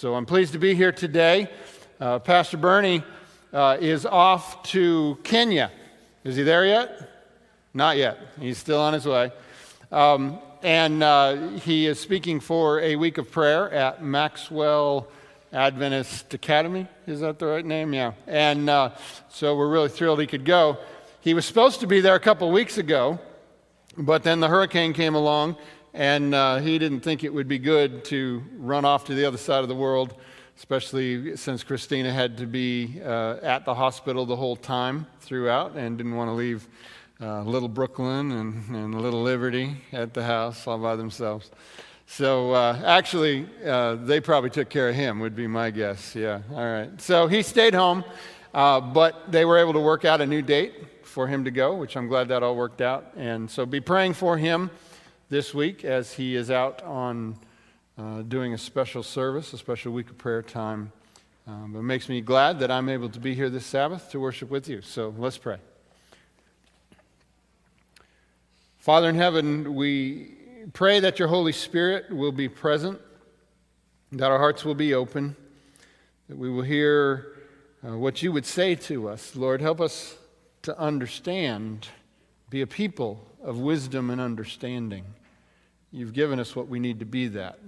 So I'm pleased to be here today. Uh, Pastor Bernie uh, is off to Kenya. Is he there yet? Not yet. He's still on his way. Um, and uh, he is speaking for a week of prayer at Maxwell Adventist Academy. Is that the right name? Yeah. And uh, so we're really thrilled he could go. He was supposed to be there a couple weeks ago, but then the hurricane came along and uh, he didn't think it would be good to run off to the other side of the world, especially since Christina had to be uh, at the hospital the whole time throughout and didn't want to leave uh, little Brooklyn and, and little Liberty at the house all by themselves. So uh, actually, uh, they probably took care of him, would be my guess. Yeah, all right. So he stayed home, uh, but they were able to work out a new date for him to go, which I'm glad that all worked out. And so be praying for him this week as he is out on uh, doing a special service, a special week of prayer time. Um, it makes me glad that I'm able to be here this Sabbath to worship with you. So let's pray. Father in heaven, we pray that your Holy Spirit will be present, that our hearts will be open, that we will hear uh, what you would say to us. Lord, help us to understand, be a people of wisdom and understanding. You've given us what we need to be that.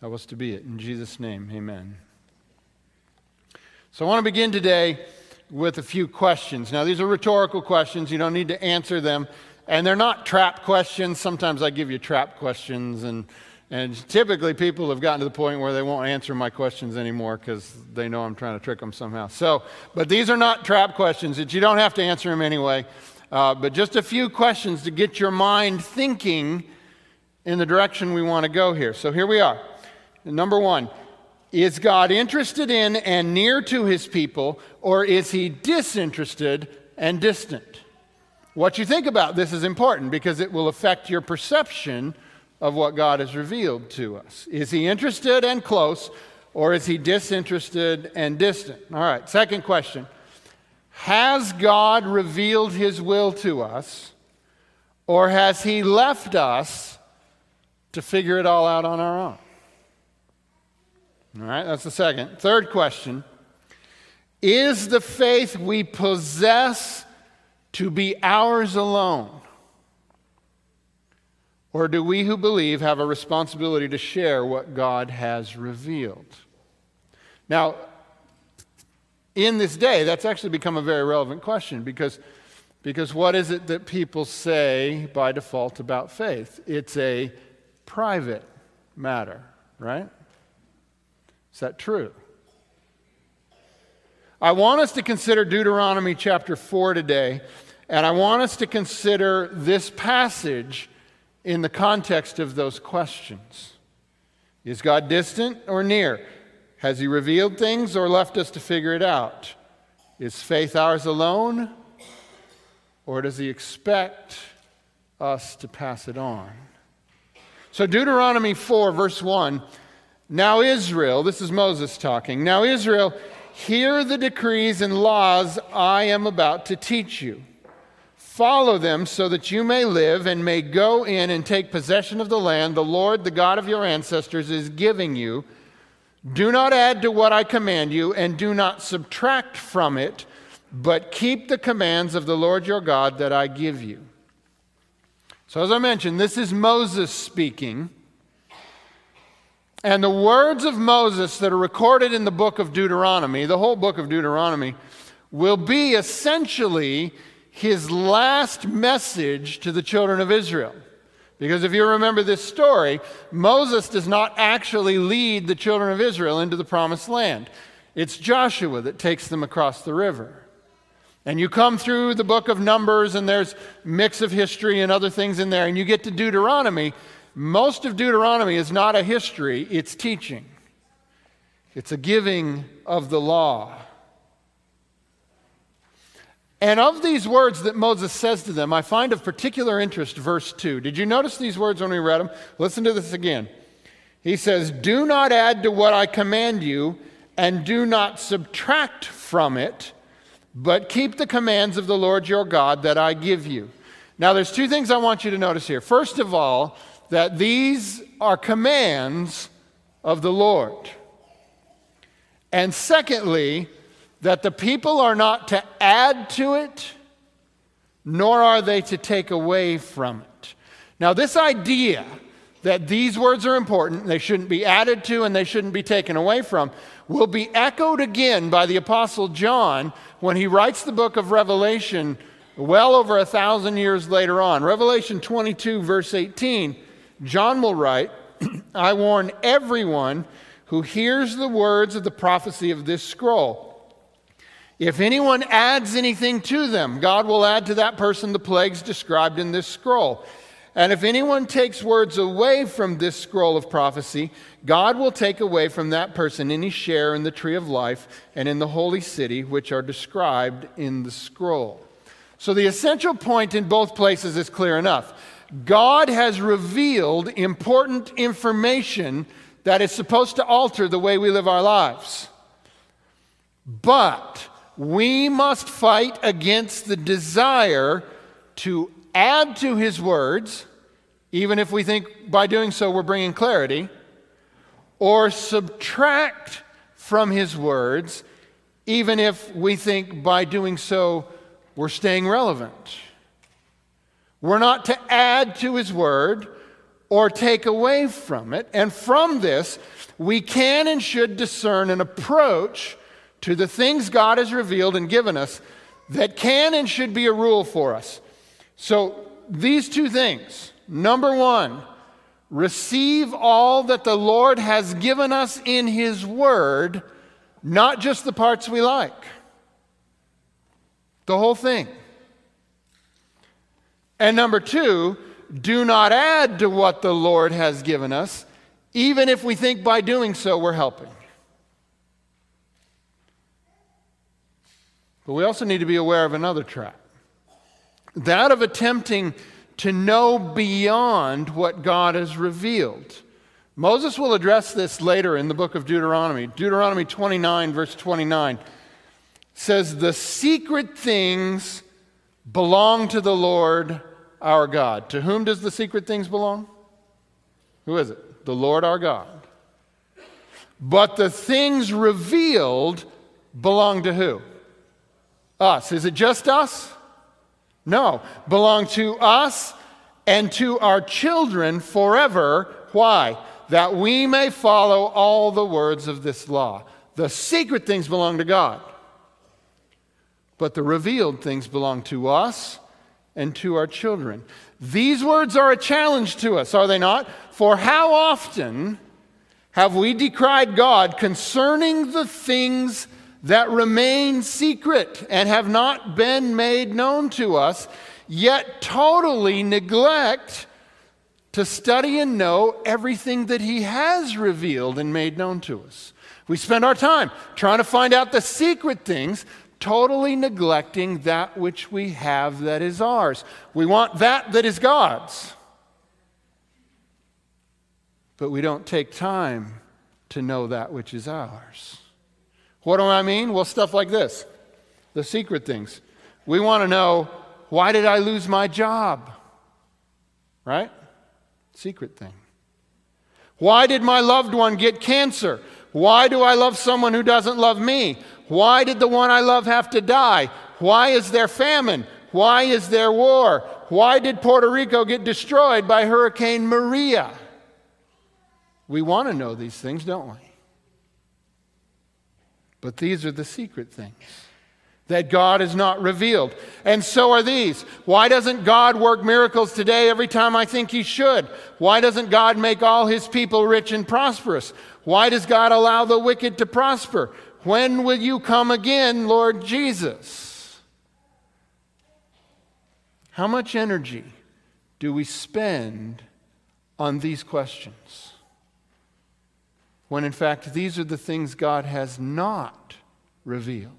Help us to be it. In Jesus' name, amen. So I want to begin today with a few questions. Now, these are rhetorical questions. You don't need to answer them. And they're not trap questions. Sometimes I give you trap questions, and, and typically people have gotten to the point where they won't answer my questions anymore because they know I'm trying to trick them somehow. So, but these are not trap questions that you don't have to answer them anyway. Uh, but just a few questions to get your mind thinking in the direction we want to go here. So here we are. Number one Is God interested in and near to his people, or is he disinterested and distant? What you think about this is important because it will affect your perception of what God has revealed to us. Is he interested and close, or is he disinterested and distant? All right, second question has God revealed his will to us, or has he left us to figure it all out on our own? All right, that's the second. Third question Is the faith we possess to be ours alone? Or do we who believe have a responsibility to share what God has revealed? Now, in this day, that's actually become a very relevant question because, because what is it that people say by default about faith? It's a private matter, right? Is that true? I want us to consider Deuteronomy chapter 4 today, and I want us to consider this passage in the context of those questions. Is God distant or near? Has he revealed things or left us to figure it out? Is faith ours alone? Or does he expect us to pass it on? So, Deuteronomy 4, verse 1 Now, Israel, this is Moses talking. Now, Israel, hear the decrees and laws I am about to teach you. Follow them so that you may live and may go in and take possession of the land the Lord, the God of your ancestors, is giving you do not add to what I command you, and do not subtract from it, but keep the commands of the Lord your God that I give you. So, as I mentioned, this is Moses speaking. And the words of Moses that are recorded in the book of Deuteronomy, the whole book of Deuteronomy, will be essentially his last message to the children of Israel. Because if you remember this story, Moses does not actually lead the children of Israel into the promised land. It's Joshua that takes them across the river. And you come through the book of Numbers, and there's mix of history and other things in there, and you get to Deuteronomy. Most of Deuteronomy is not a history, it's teaching. It's a giving of the law. And of these words that Moses says to them, I find of particular interest verse 2. Did you notice these words when we read them? Listen to this again. He says, Do not add to what I command you, and do not subtract from it, but keep the commands of the Lord your God that I give you. Now, there's two things I want you to notice here. First of all, that these are commands of the Lord. And secondly, that the people are not to add to it, nor are they to take away from it. Now, this idea that these words are important, they shouldn't be added to, and they shouldn't be taken away from, will be echoed again by the Apostle John when he writes the book of Revelation well over a thousand years later on. Revelation 22, verse 18, John will write, I warn everyone who hears the words of the prophecy of this scroll. If anyone adds anything to them, God will add to that person the plagues described in this scroll. And if anyone takes words away from this scroll of prophecy, God will take away from that person any share in the tree of life and in the holy city, which are described in the scroll. So the essential point in both places is clear enough. God has revealed important information that is supposed to alter the way we live our lives. But we must fight against the desire to add to his words, even if we think by doing so we're bringing clarity, or subtract from his words, even if we think by doing so we're staying relevant. We're not to add to his word or take away from it. And from this, we can and should discern an approach to the things God has revealed and given us that can and should be a rule for us. So, these two things number one, receive all that the Lord has given us in His Word, not just the parts we like, the whole thing. And number two, do not add to what the Lord has given us, even if we think by doing so we're helping. But we also need to be aware of another trap that of attempting to know beyond what God has revealed. Moses will address this later in the book of Deuteronomy. Deuteronomy 29, verse 29 says, The secret things belong to the Lord our God. To whom does the secret things belong? Who is it? The Lord our God. But the things revealed belong to who? Us. Is it just us? No. Belong to us and to our children forever. Why? That we may follow all the words of this law. The secret things belong to God, but the revealed things belong to us and to our children. These words are a challenge to us, are they not? For how often have we decried God concerning the things that remain secret and have not been made known to us, yet totally neglect to study and know everything that He has revealed and made known to us? We spend our time trying to find out the secret things totally neglecting that which we have that is ours. We want that that is God's. But we don't take time to know that which is ours. What do I mean? Well, stuff like this the secret things. We want to know why did I lose my job? Right? Secret thing. Why did my loved one get cancer? Why do I love someone who doesn't love me? Why did the one I love have to die? Why is there famine? Why is there war? Why did Puerto Rico get destroyed by Hurricane Maria? We want to know these things, don't we? But these are the secret things that God has not revealed. And so are these. Why doesn't God work miracles today every time I think He should? Why doesn't God make all His people rich and prosperous? Why does God allow the wicked to prosper? When will you come again, Lord Jesus? How much energy do we spend on these questions? When in fact, these are the things God has not revealed.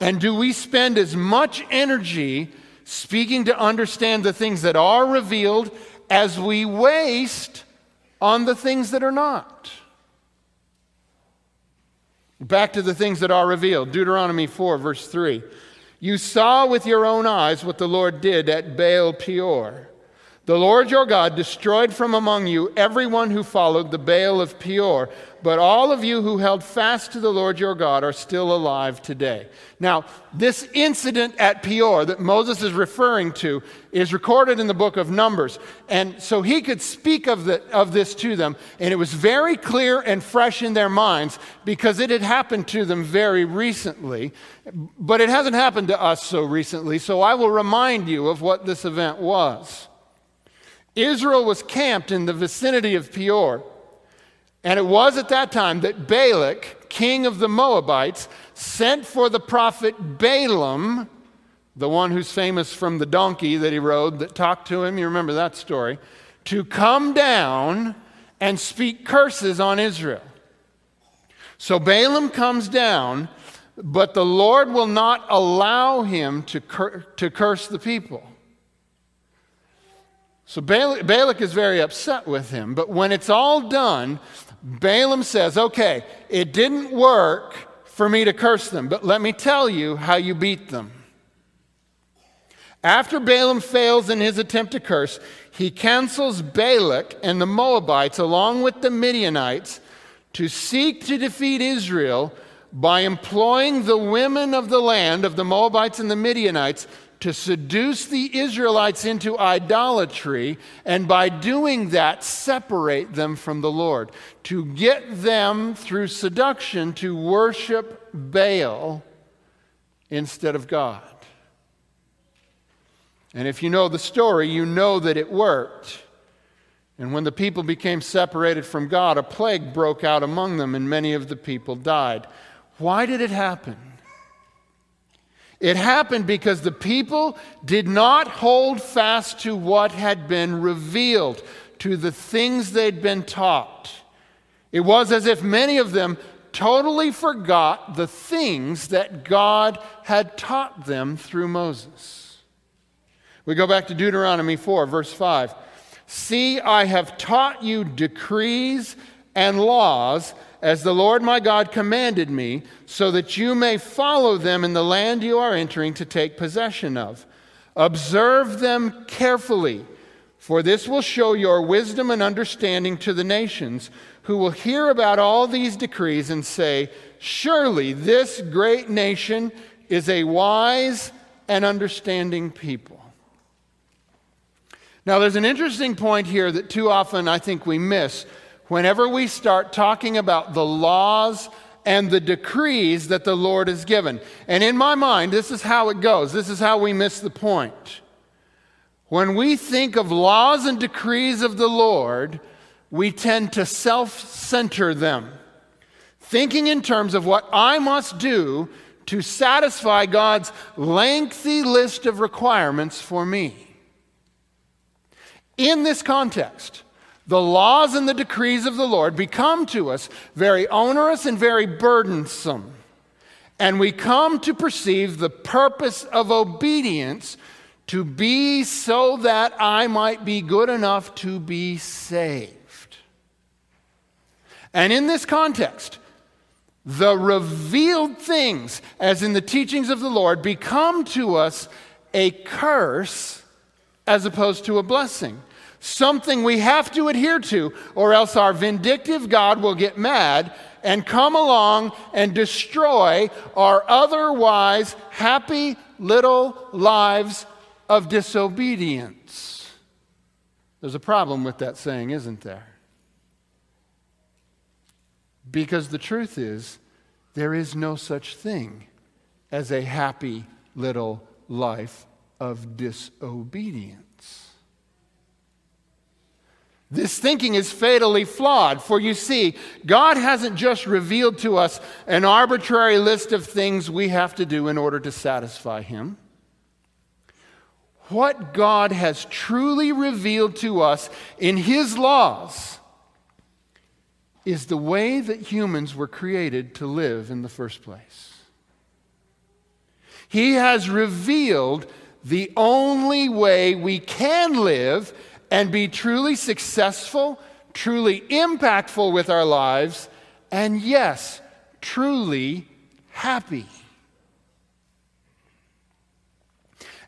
And do we spend as much energy speaking to understand the things that are revealed as we waste on the things that are not? Back to the things that are revealed. Deuteronomy 4, verse 3. You saw with your own eyes what the Lord did at Baal Peor The Lord your God destroyed from among you everyone who followed the Baal of Peor, but all of you who held fast to the Lord your God are still alive today. Now, this incident at Peor that Moses is referring to is recorded in the book of Numbers. And so he could speak of, the, of this to them, and it was very clear and fresh in their minds because it had happened to them very recently. But it hasn't happened to us so recently, so I will remind you of what this event was. Israel was camped in the vicinity of Peor. And it was at that time that Balak, king of the Moabites, sent for the prophet Balaam, the one who's famous from the donkey that he rode that talked to him. You remember that story? To come down and speak curses on Israel. So Balaam comes down, but the Lord will not allow him to, cur- to curse the people. So Balak is very upset with him. But when it's all done, Balaam says, Okay, it didn't work for me to curse them, but let me tell you how you beat them. After Balaam fails in his attempt to curse, he cancels Balak and the Moabites along with the Midianites to seek to defeat Israel by employing the women of the land of the Moabites and the Midianites to seduce the Israelites into idolatry, and by doing that, separate them from the Lord, to get them through seduction to worship Baal instead of God. And if you know the story, you know that it worked. And when the people became separated from God, a plague broke out among them, and many of the people died. Why did it happen? It happened because the people did not hold fast to what had been revealed, to the things they'd been taught. It was as if many of them totally forgot the things that God had taught them through Moses. We go back to Deuteronomy 4, verse 5. See, I have taught you decrees and laws as the Lord my God commanded me, so that you may follow them in the land you are entering to take possession of. Observe them carefully, for this will show your wisdom and understanding to the nations, who will hear about all these decrees and say, Surely this great nation is a wise and understanding people. Now, there's an interesting point here that too often I think we miss whenever we start talking about the laws and the decrees that the Lord has given. And in my mind, this is how it goes. This is how we miss the point. When we think of laws and decrees of the Lord, we tend to self center them, thinking in terms of what I must do to satisfy God's lengthy list of requirements for me. In this context, the laws and the decrees of the Lord become to us very onerous and very burdensome. And we come to perceive the purpose of obedience to be so that I might be good enough to be saved. And in this context, the revealed things, as in the teachings of the Lord, become to us a curse as opposed to a blessing something we have to adhere to, or else our vindictive God will get mad and come along and destroy our otherwise happy little lives of disobedience. There's a problem with that saying, isn't there? Because the truth is, there is no such thing as a happy little life of disobedience. This thinking is fatally flawed, for you see, God hasn't just revealed to us an arbitrary list of things we have to do in order to satisfy Him. What God has truly revealed to us in His laws is the way that humans were created to live in the first place. He has revealed the only way we can live and be truly successful, truly impactful with our lives, and yes, truly happy.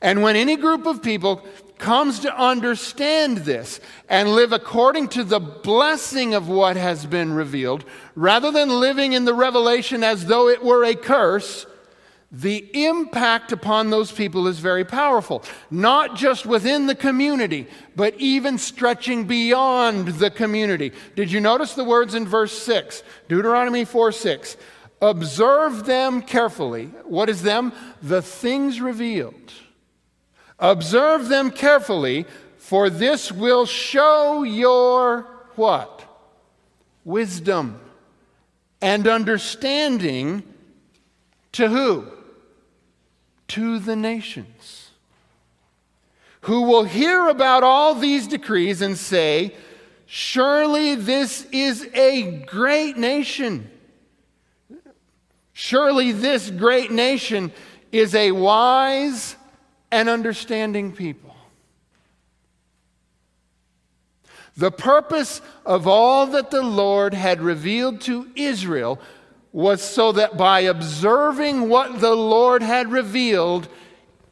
And when any group of people comes to understand this and live according to the blessing of what has been revealed, rather than living in the revelation as though it were a curse, the impact upon those people is very powerful. Not just within the community, but even stretching beyond the community. Did you notice the words in verse 6? Deuteronomy 4 6. Observe them carefully. What is them? The things revealed. Observe them carefully, for this will show your what? Wisdom and understanding to who? To the nations, who will hear about all these decrees and say, Surely this is a great nation. Surely this great nation is a wise and understanding people. The purpose of all that the Lord had revealed to Israel was so that by observing what the Lord had revealed,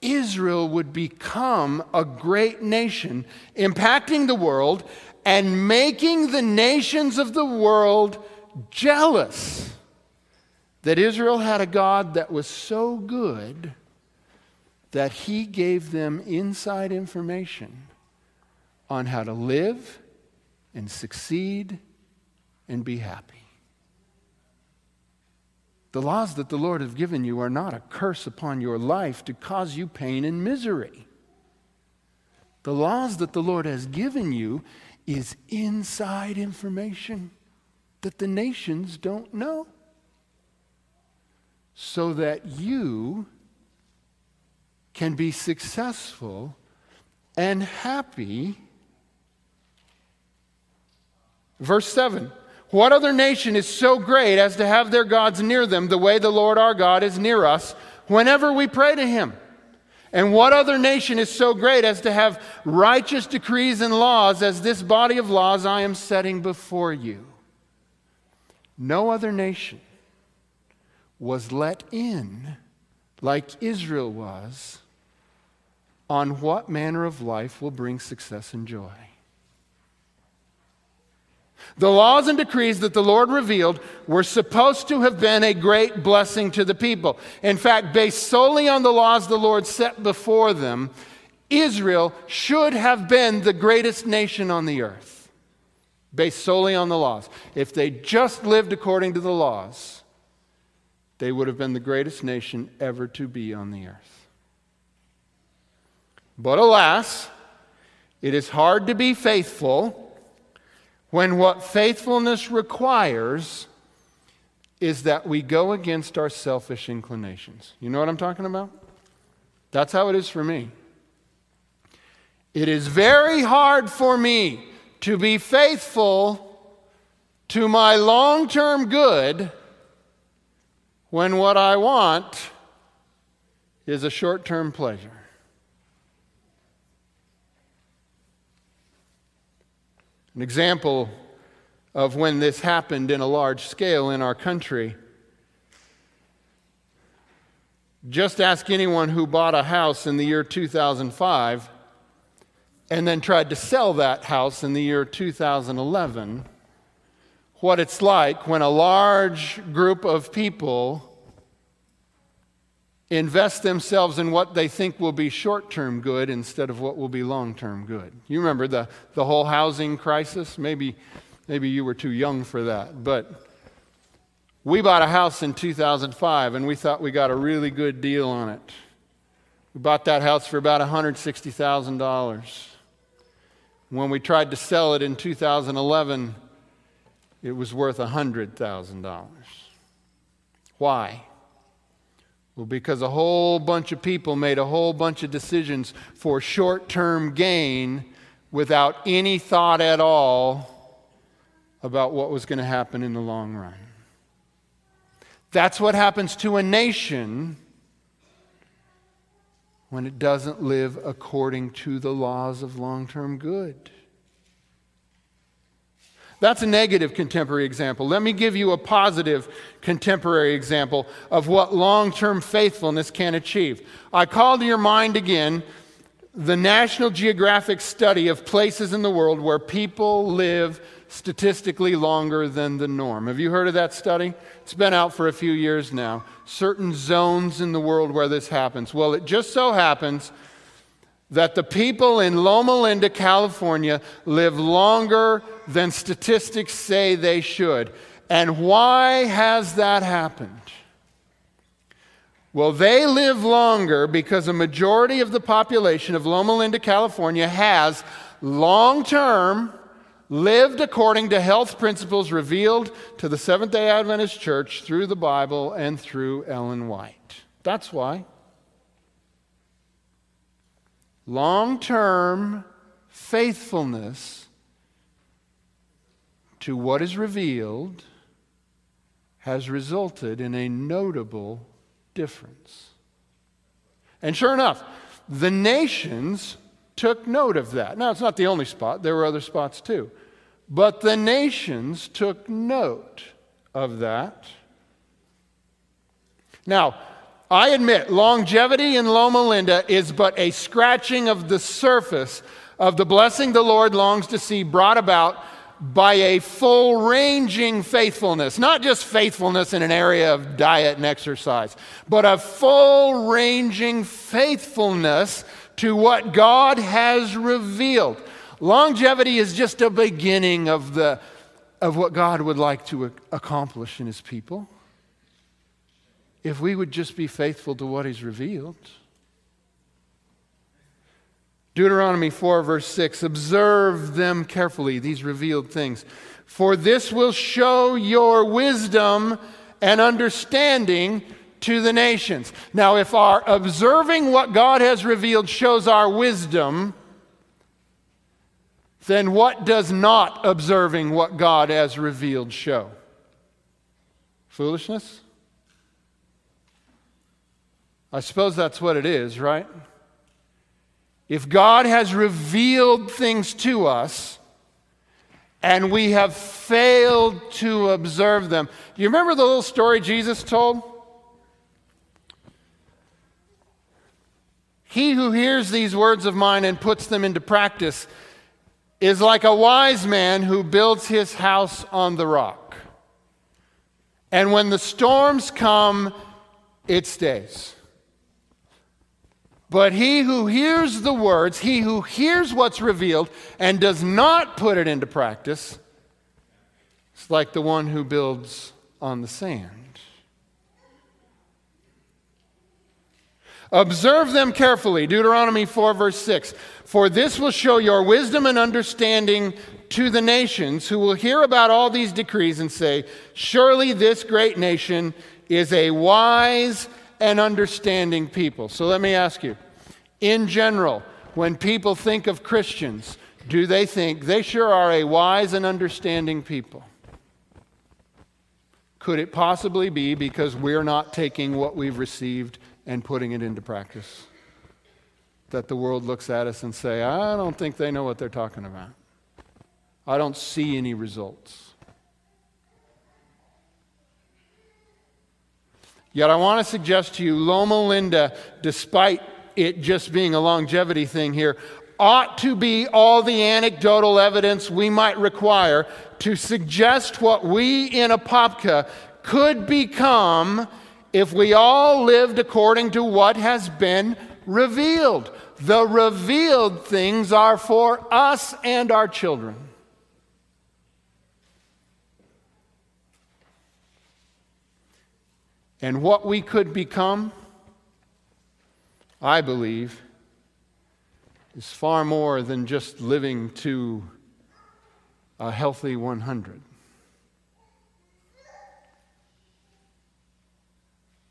Israel would become a great nation, impacting the world and making the nations of the world jealous that Israel had a God that was so good that he gave them inside information on how to live and succeed and be happy. The laws that the Lord has given you are not a curse upon your life to cause you pain and misery. The laws that the Lord has given you is inside information that the nations don't know. So that you can be successful and happy. Verse 7 what other nation is so great as to have their gods near them the way the Lord our God is near us whenever we pray to him? And what other nation is so great as to have righteous decrees and laws as this body of laws I am setting before you? No other nation was let in like Israel was on what manner of life will bring success and joy. The laws and decrees that the Lord revealed were supposed to have been a great blessing to the people. In fact, based solely on the laws the Lord set before them, Israel should have been the greatest nation on the earth, based solely on the laws. If they just lived according to the laws, they would have been the greatest nation ever to be on the earth. But alas, it is hard to be faithful when what faithfulness requires is that we go against our selfish inclinations. You know what I'm talking about? That's how it is for me. It is very hard for me to be faithful to my long term good when what I want is a short term pleasure. An example of when this happened in a large scale in our country. Just ask anyone who bought a house in the year 2005 and then tried to sell that house in the year 2011 what it's like when a large group of people invest themselves in what they think will be short term good instead of what will be long term good. You remember the, the whole housing crisis? Maybe, maybe you were too young for that. But we bought a house in 2005 and we thought we got a really good deal on it. We bought that house for about $160,000. When we tried to sell it in 2011, it was worth $100,000. Why? Well, because a whole bunch of people made a whole bunch of decisions for short term gain without any thought at all about what was going to happen in the long run. That's what happens to a nation when it doesn't live according to the laws of long term good. That's a negative contemporary example. Let me give you a positive contemporary example of what long term faithfulness can achieve. I call to your mind again the National Geographic study of places in the world where people live statistically longer than the norm. Have you heard of that study? It's been out for a few years now. Certain zones in the world where this happens. Well, it just so happens that the people in Loma Linda, California, live longer than statistics say they should. And why has that happened? Well, they live longer because a majority of the population of Loma Linda, California has long term lived according to health principles revealed to the Seventh day Adventist Church through the Bible and through Ellen White. That's why. Long term faithfulness to what is revealed has resulted in a notable difference. And sure enough, the nations took note of that. Now, it's not the only spot, there were other spots too. But the nations took note of that. Now, I admit, longevity in Loma Linda is but a scratching of the surface of the blessing the Lord longs to see brought about by a full ranging faithfulness, not just faithfulness in an area of diet and exercise, but a full ranging faithfulness to what God has revealed. Longevity is just a beginning of, the, of what God would like to accomplish in His people. If we would just be faithful to what He's revealed. Deuteronomy 4, verse 6 Observe them carefully, these revealed things, for this will show your wisdom and understanding to the nations. Now, if our observing what God has revealed shows our wisdom, then what does not observing what God has revealed show? Foolishness? I suppose that's what it is, right? If God has revealed things to us and we have failed to observe them, do you remember the little story Jesus told? He who hears these words of mine and puts them into practice is like a wise man who builds his house on the rock. And when the storms come, it stays. But he who hears the words, he who hears what's revealed and does not put it into practice, is like the one who builds on the sand. Observe them carefully. Deuteronomy 4, verse 6. For this will show your wisdom and understanding to the nations who will hear about all these decrees and say, Surely this great nation is a wise and understanding people. So let me ask you in general, when people think of Christians, do they think they sure are a wise and understanding people? Could it possibly be because we're not taking what we've received and putting it into practice? That the world looks at us and say, I don't think they know what they're talking about. I don't see any results. Yet I want to suggest to you, Loma Linda, despite it just being a longevity thing here, ought to be all the anecdotal evidence we might require to suggest what we in Apopka could become if we all lived according to what has been revealed. The revealed things are for us and our children. and what we could become, I believe, is far more than just living to a healthy 100.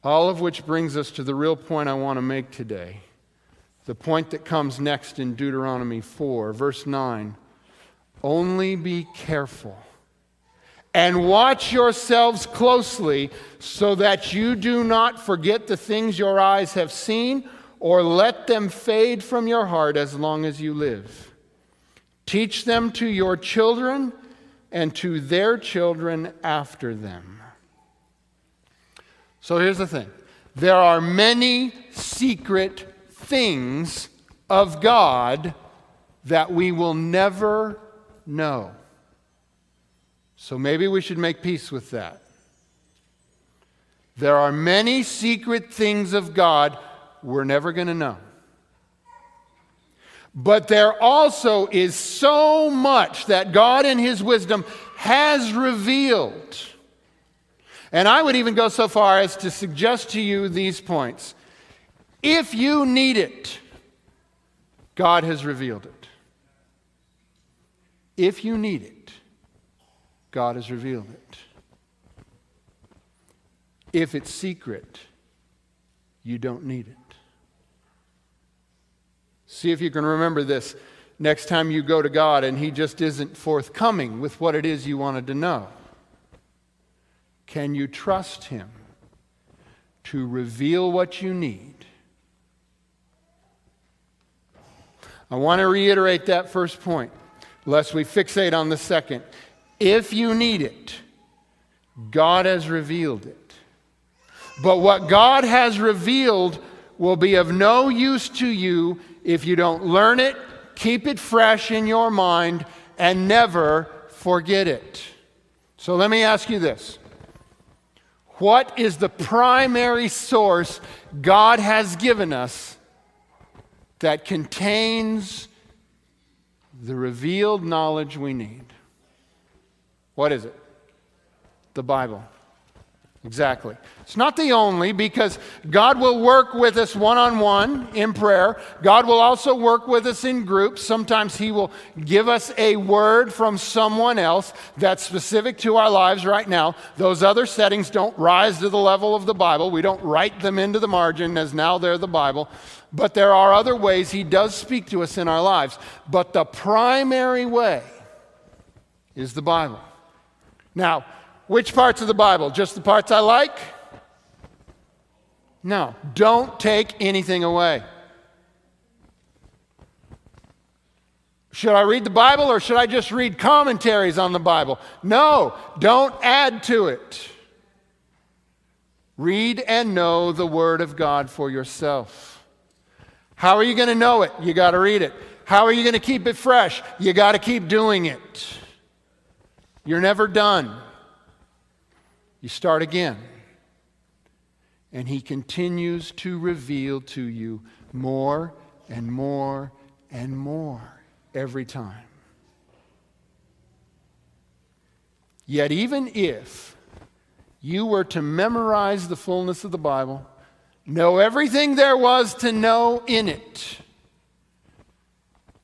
All of which brings us to the real point I want to make today. The point that comes next in Deuteronomy 4, verse 9. Only be careful and watch yourselves closely so that you do not forget the things your eyes have seen or let them fade from your heart as long as you live. Teach them to your children and to their children after them. So here's the thing there are many secret things of God that we will never know. So maybe we should make peace with that. There are many secret things of God we're never going to know. But there also is so much that God in His wisdom has revealed. And I would even go so far as to suggest to you these points. If you need it, God has revealed it. If you need it, God has revealed it. If it's secret, you don't need it. See if you can remember this next time you go to God and He just isn't forthcoming with what it is you wanted to know. Can you trust Him to reveal what you need? I want to reiterate that first point, lest we fixate on the second. If you need it, God has revealed it. But what God has revealed will be of no use to you if you don't learn it, keep it fresh in your mind, and never forget it. So let me ask you this What is the primary source God has given us that contains the revealed knowledge we need? What is it? The Bible. Exactly. It's not the only because God will work with us one on one in prayer. God will also work with us in groups. Sometimes He will give us a word from someone else that's specific to our lives right now. Those other settings don't rise to the level of the Bible. We don't write them into the margin as now they're the Bible. But there are other ways He does speak to us in our lives. But the primary way is the Bible. Now, which parts of the Bible? Just the parts I like? No, don't take anything away. Should I read the Bible or should I just read commentaries on the Bible? No, don't add to it. Read and know the Word of God for yourself. How are you going to know it? You got to read it. How are you going to keep it fresh? You got to keep doing it. You're never done. You start again. And he continues to reveal to you more and more and more every time. Yet, even if you were to memorize the fullness of the Bible, know everything there was to know in it,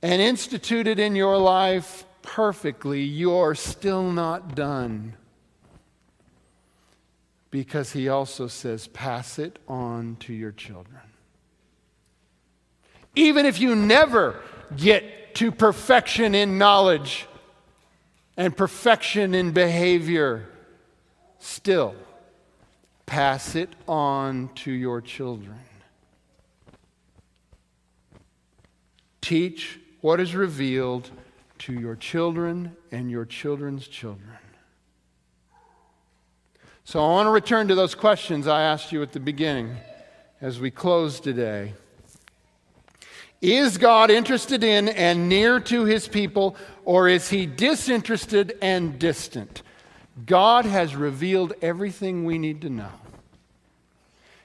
and institute it in your life perfectly, you're still not done because he also says, pass it on to your children. Even if you never get to perfection in knowledge and perfection in behavior, still pass it on to your children. Teach what is revealed to your children and your children's children. So I want to return to those questions I asked you at the beginning as we close today. Is God interested in and near to his people, or is he disinterested and distant? God has revealed everything we need to know.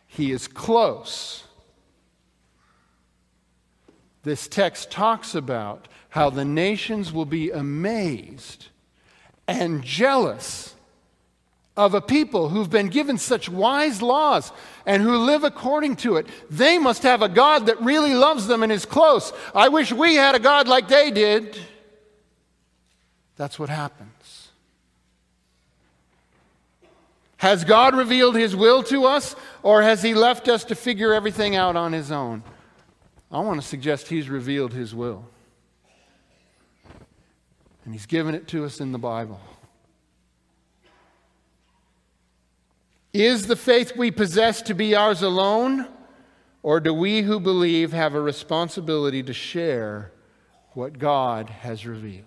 He is close. This text talks about how the nations will be amazed and jealous of a people who've been given such wise laws and who live according to it. They must have a God that really loves them and is close. I wish we had a God like they did. That's what happens. Has God revealed His will to us, or has He left us to figure everything out on His own? I want to suggest He's revealed His will. And He's given it to us in the Bible. Is the faith we possess to be ours alone, or do we who believe have a responsibility to share what God has revealed?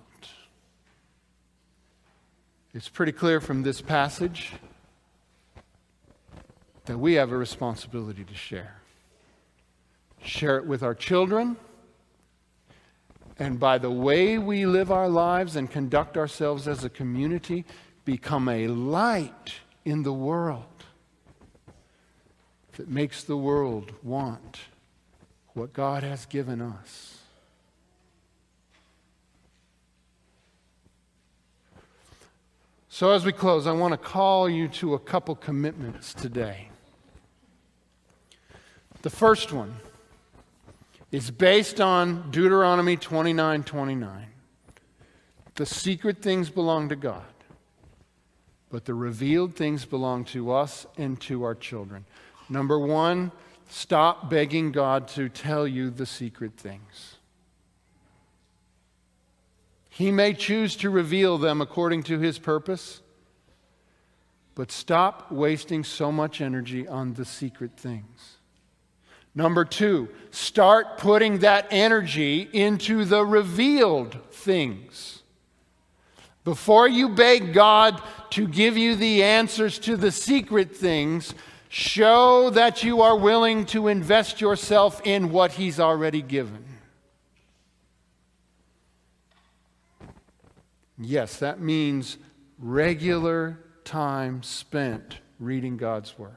It's pretty clear from this passage that we have a responsibility to share. Share it with our children, and by the way we live our lives and conduct ourselves as a community, become a light in the world that makes the world want what God has given us. So, as we close, I want to call you to a couple commitments today. The first one is based on Deuteronomy 29 29. The secret things belong to God, but the revealed things belong to us and to our children. Number one, stop begging God to tell you the secret things. He may choose to reveal them according to his purpose, but stop wasting so much energy on the secret things. Number two, start putting that energy into the revealed things. Before you beg God to give you the answers to the secret things, show that you are willing to invest yourself in what He's already given. Yes, that means regular time spent reading God's Word.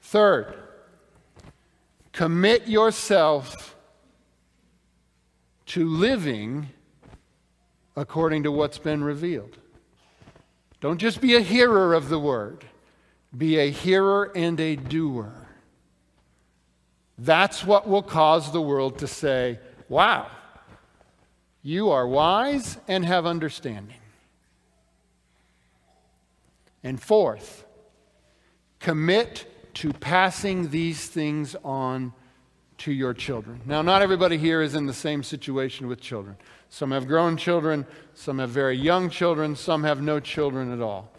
Third, commit yourself to living according to what's been revealed. Don't just be a hearer of the Word, be a hearer and a doer. That's what will cause the world to say, wow. You are wise and have understanding. And fourth, commit to passing these things on to your children. Now, not everybody here is in the same situation with children. Some have grown children, some have very young children, some have no children at all.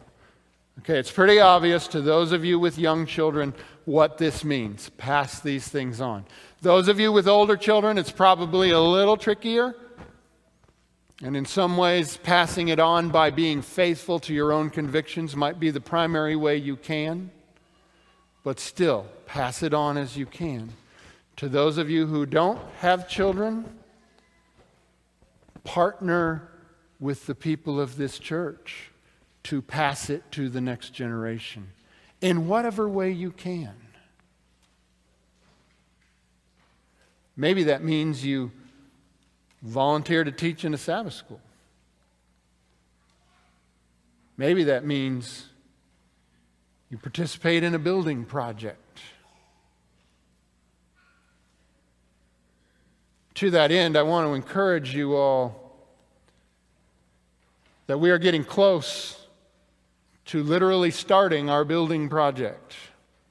Okay, it's pretty obvious to those of you with young children what this means. Pass these things on. Those of you with older children, it's probably a little trickier and in some ways, passing it on by being faithful to your own convictions might be the primary way you can. But still, pass it on as you can. To those of you who don't have children, partner with the people of this church to pass it to the next generation in whatever way you can. Maybe that means you volunteer to teach in a Sabbath school. Maybe that means you participate in a building project. To that end, I want to encourage you all that we are getting close to literally starting our building project.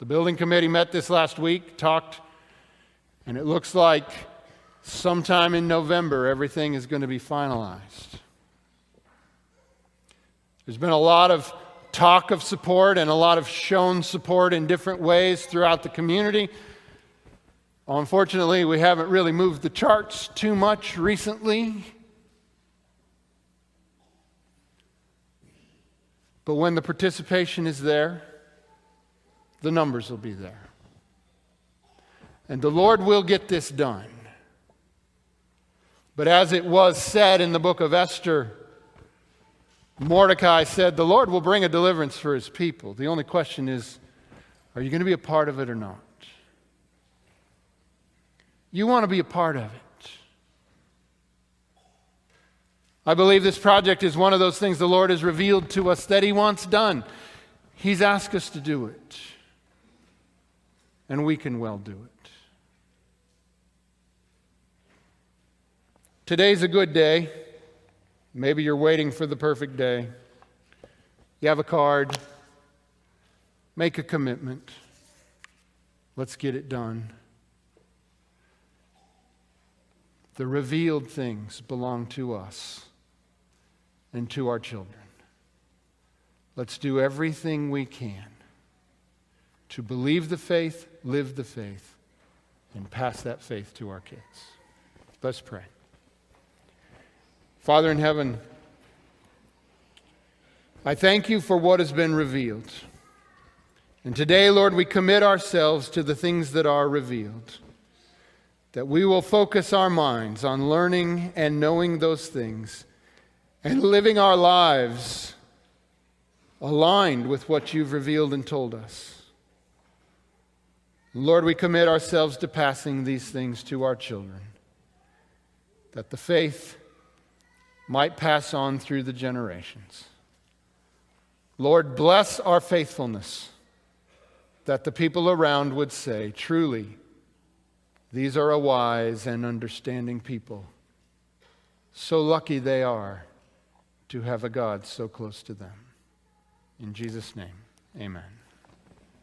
The building committee met this last week, talked, and it looks like sometime in November, everything is going to be finalized. There's been a lot of talk of support and a lot of shown support in different ways throughout the community. Unfortunately, we haven't really moved the charts too much recently. But when the participation is there, the numbers will be there. And the Lord will get this done. But as it was said in the book of Esther, Mordecai said, The Lord will bring a deliverance for his people. The only question is, are you going to be a part of it or not? You want to be a part of it. I believe this project is one of those things the Lord has revealed to us that He wants done. He's asked us to do it, and we can well do it. Today's a good day. Maybe you're waiting for the perfect day. You have a card. Make a commitment. Let's get it done. The revealed things belong to us and to our children. Let's do everything we can to believe the faith, live the faith, and pass that faith to our kids. Let's pray. Father in heaven, I thank you for what has been revealed. And today, Lord, we commit ourselves to the things that are revealed. That we will focus our minds on learning and knowing those things and living our lives aligned with what you've revealed and told us. Lord, we commit ourselves to passing these things to our children, that the faith might pass on through the generations. Lord, bless our faithfulness, that the people around would say, truly, these are a wise and understanding people. So lucky they are to have a God so close to them. In Jesus' name, amen.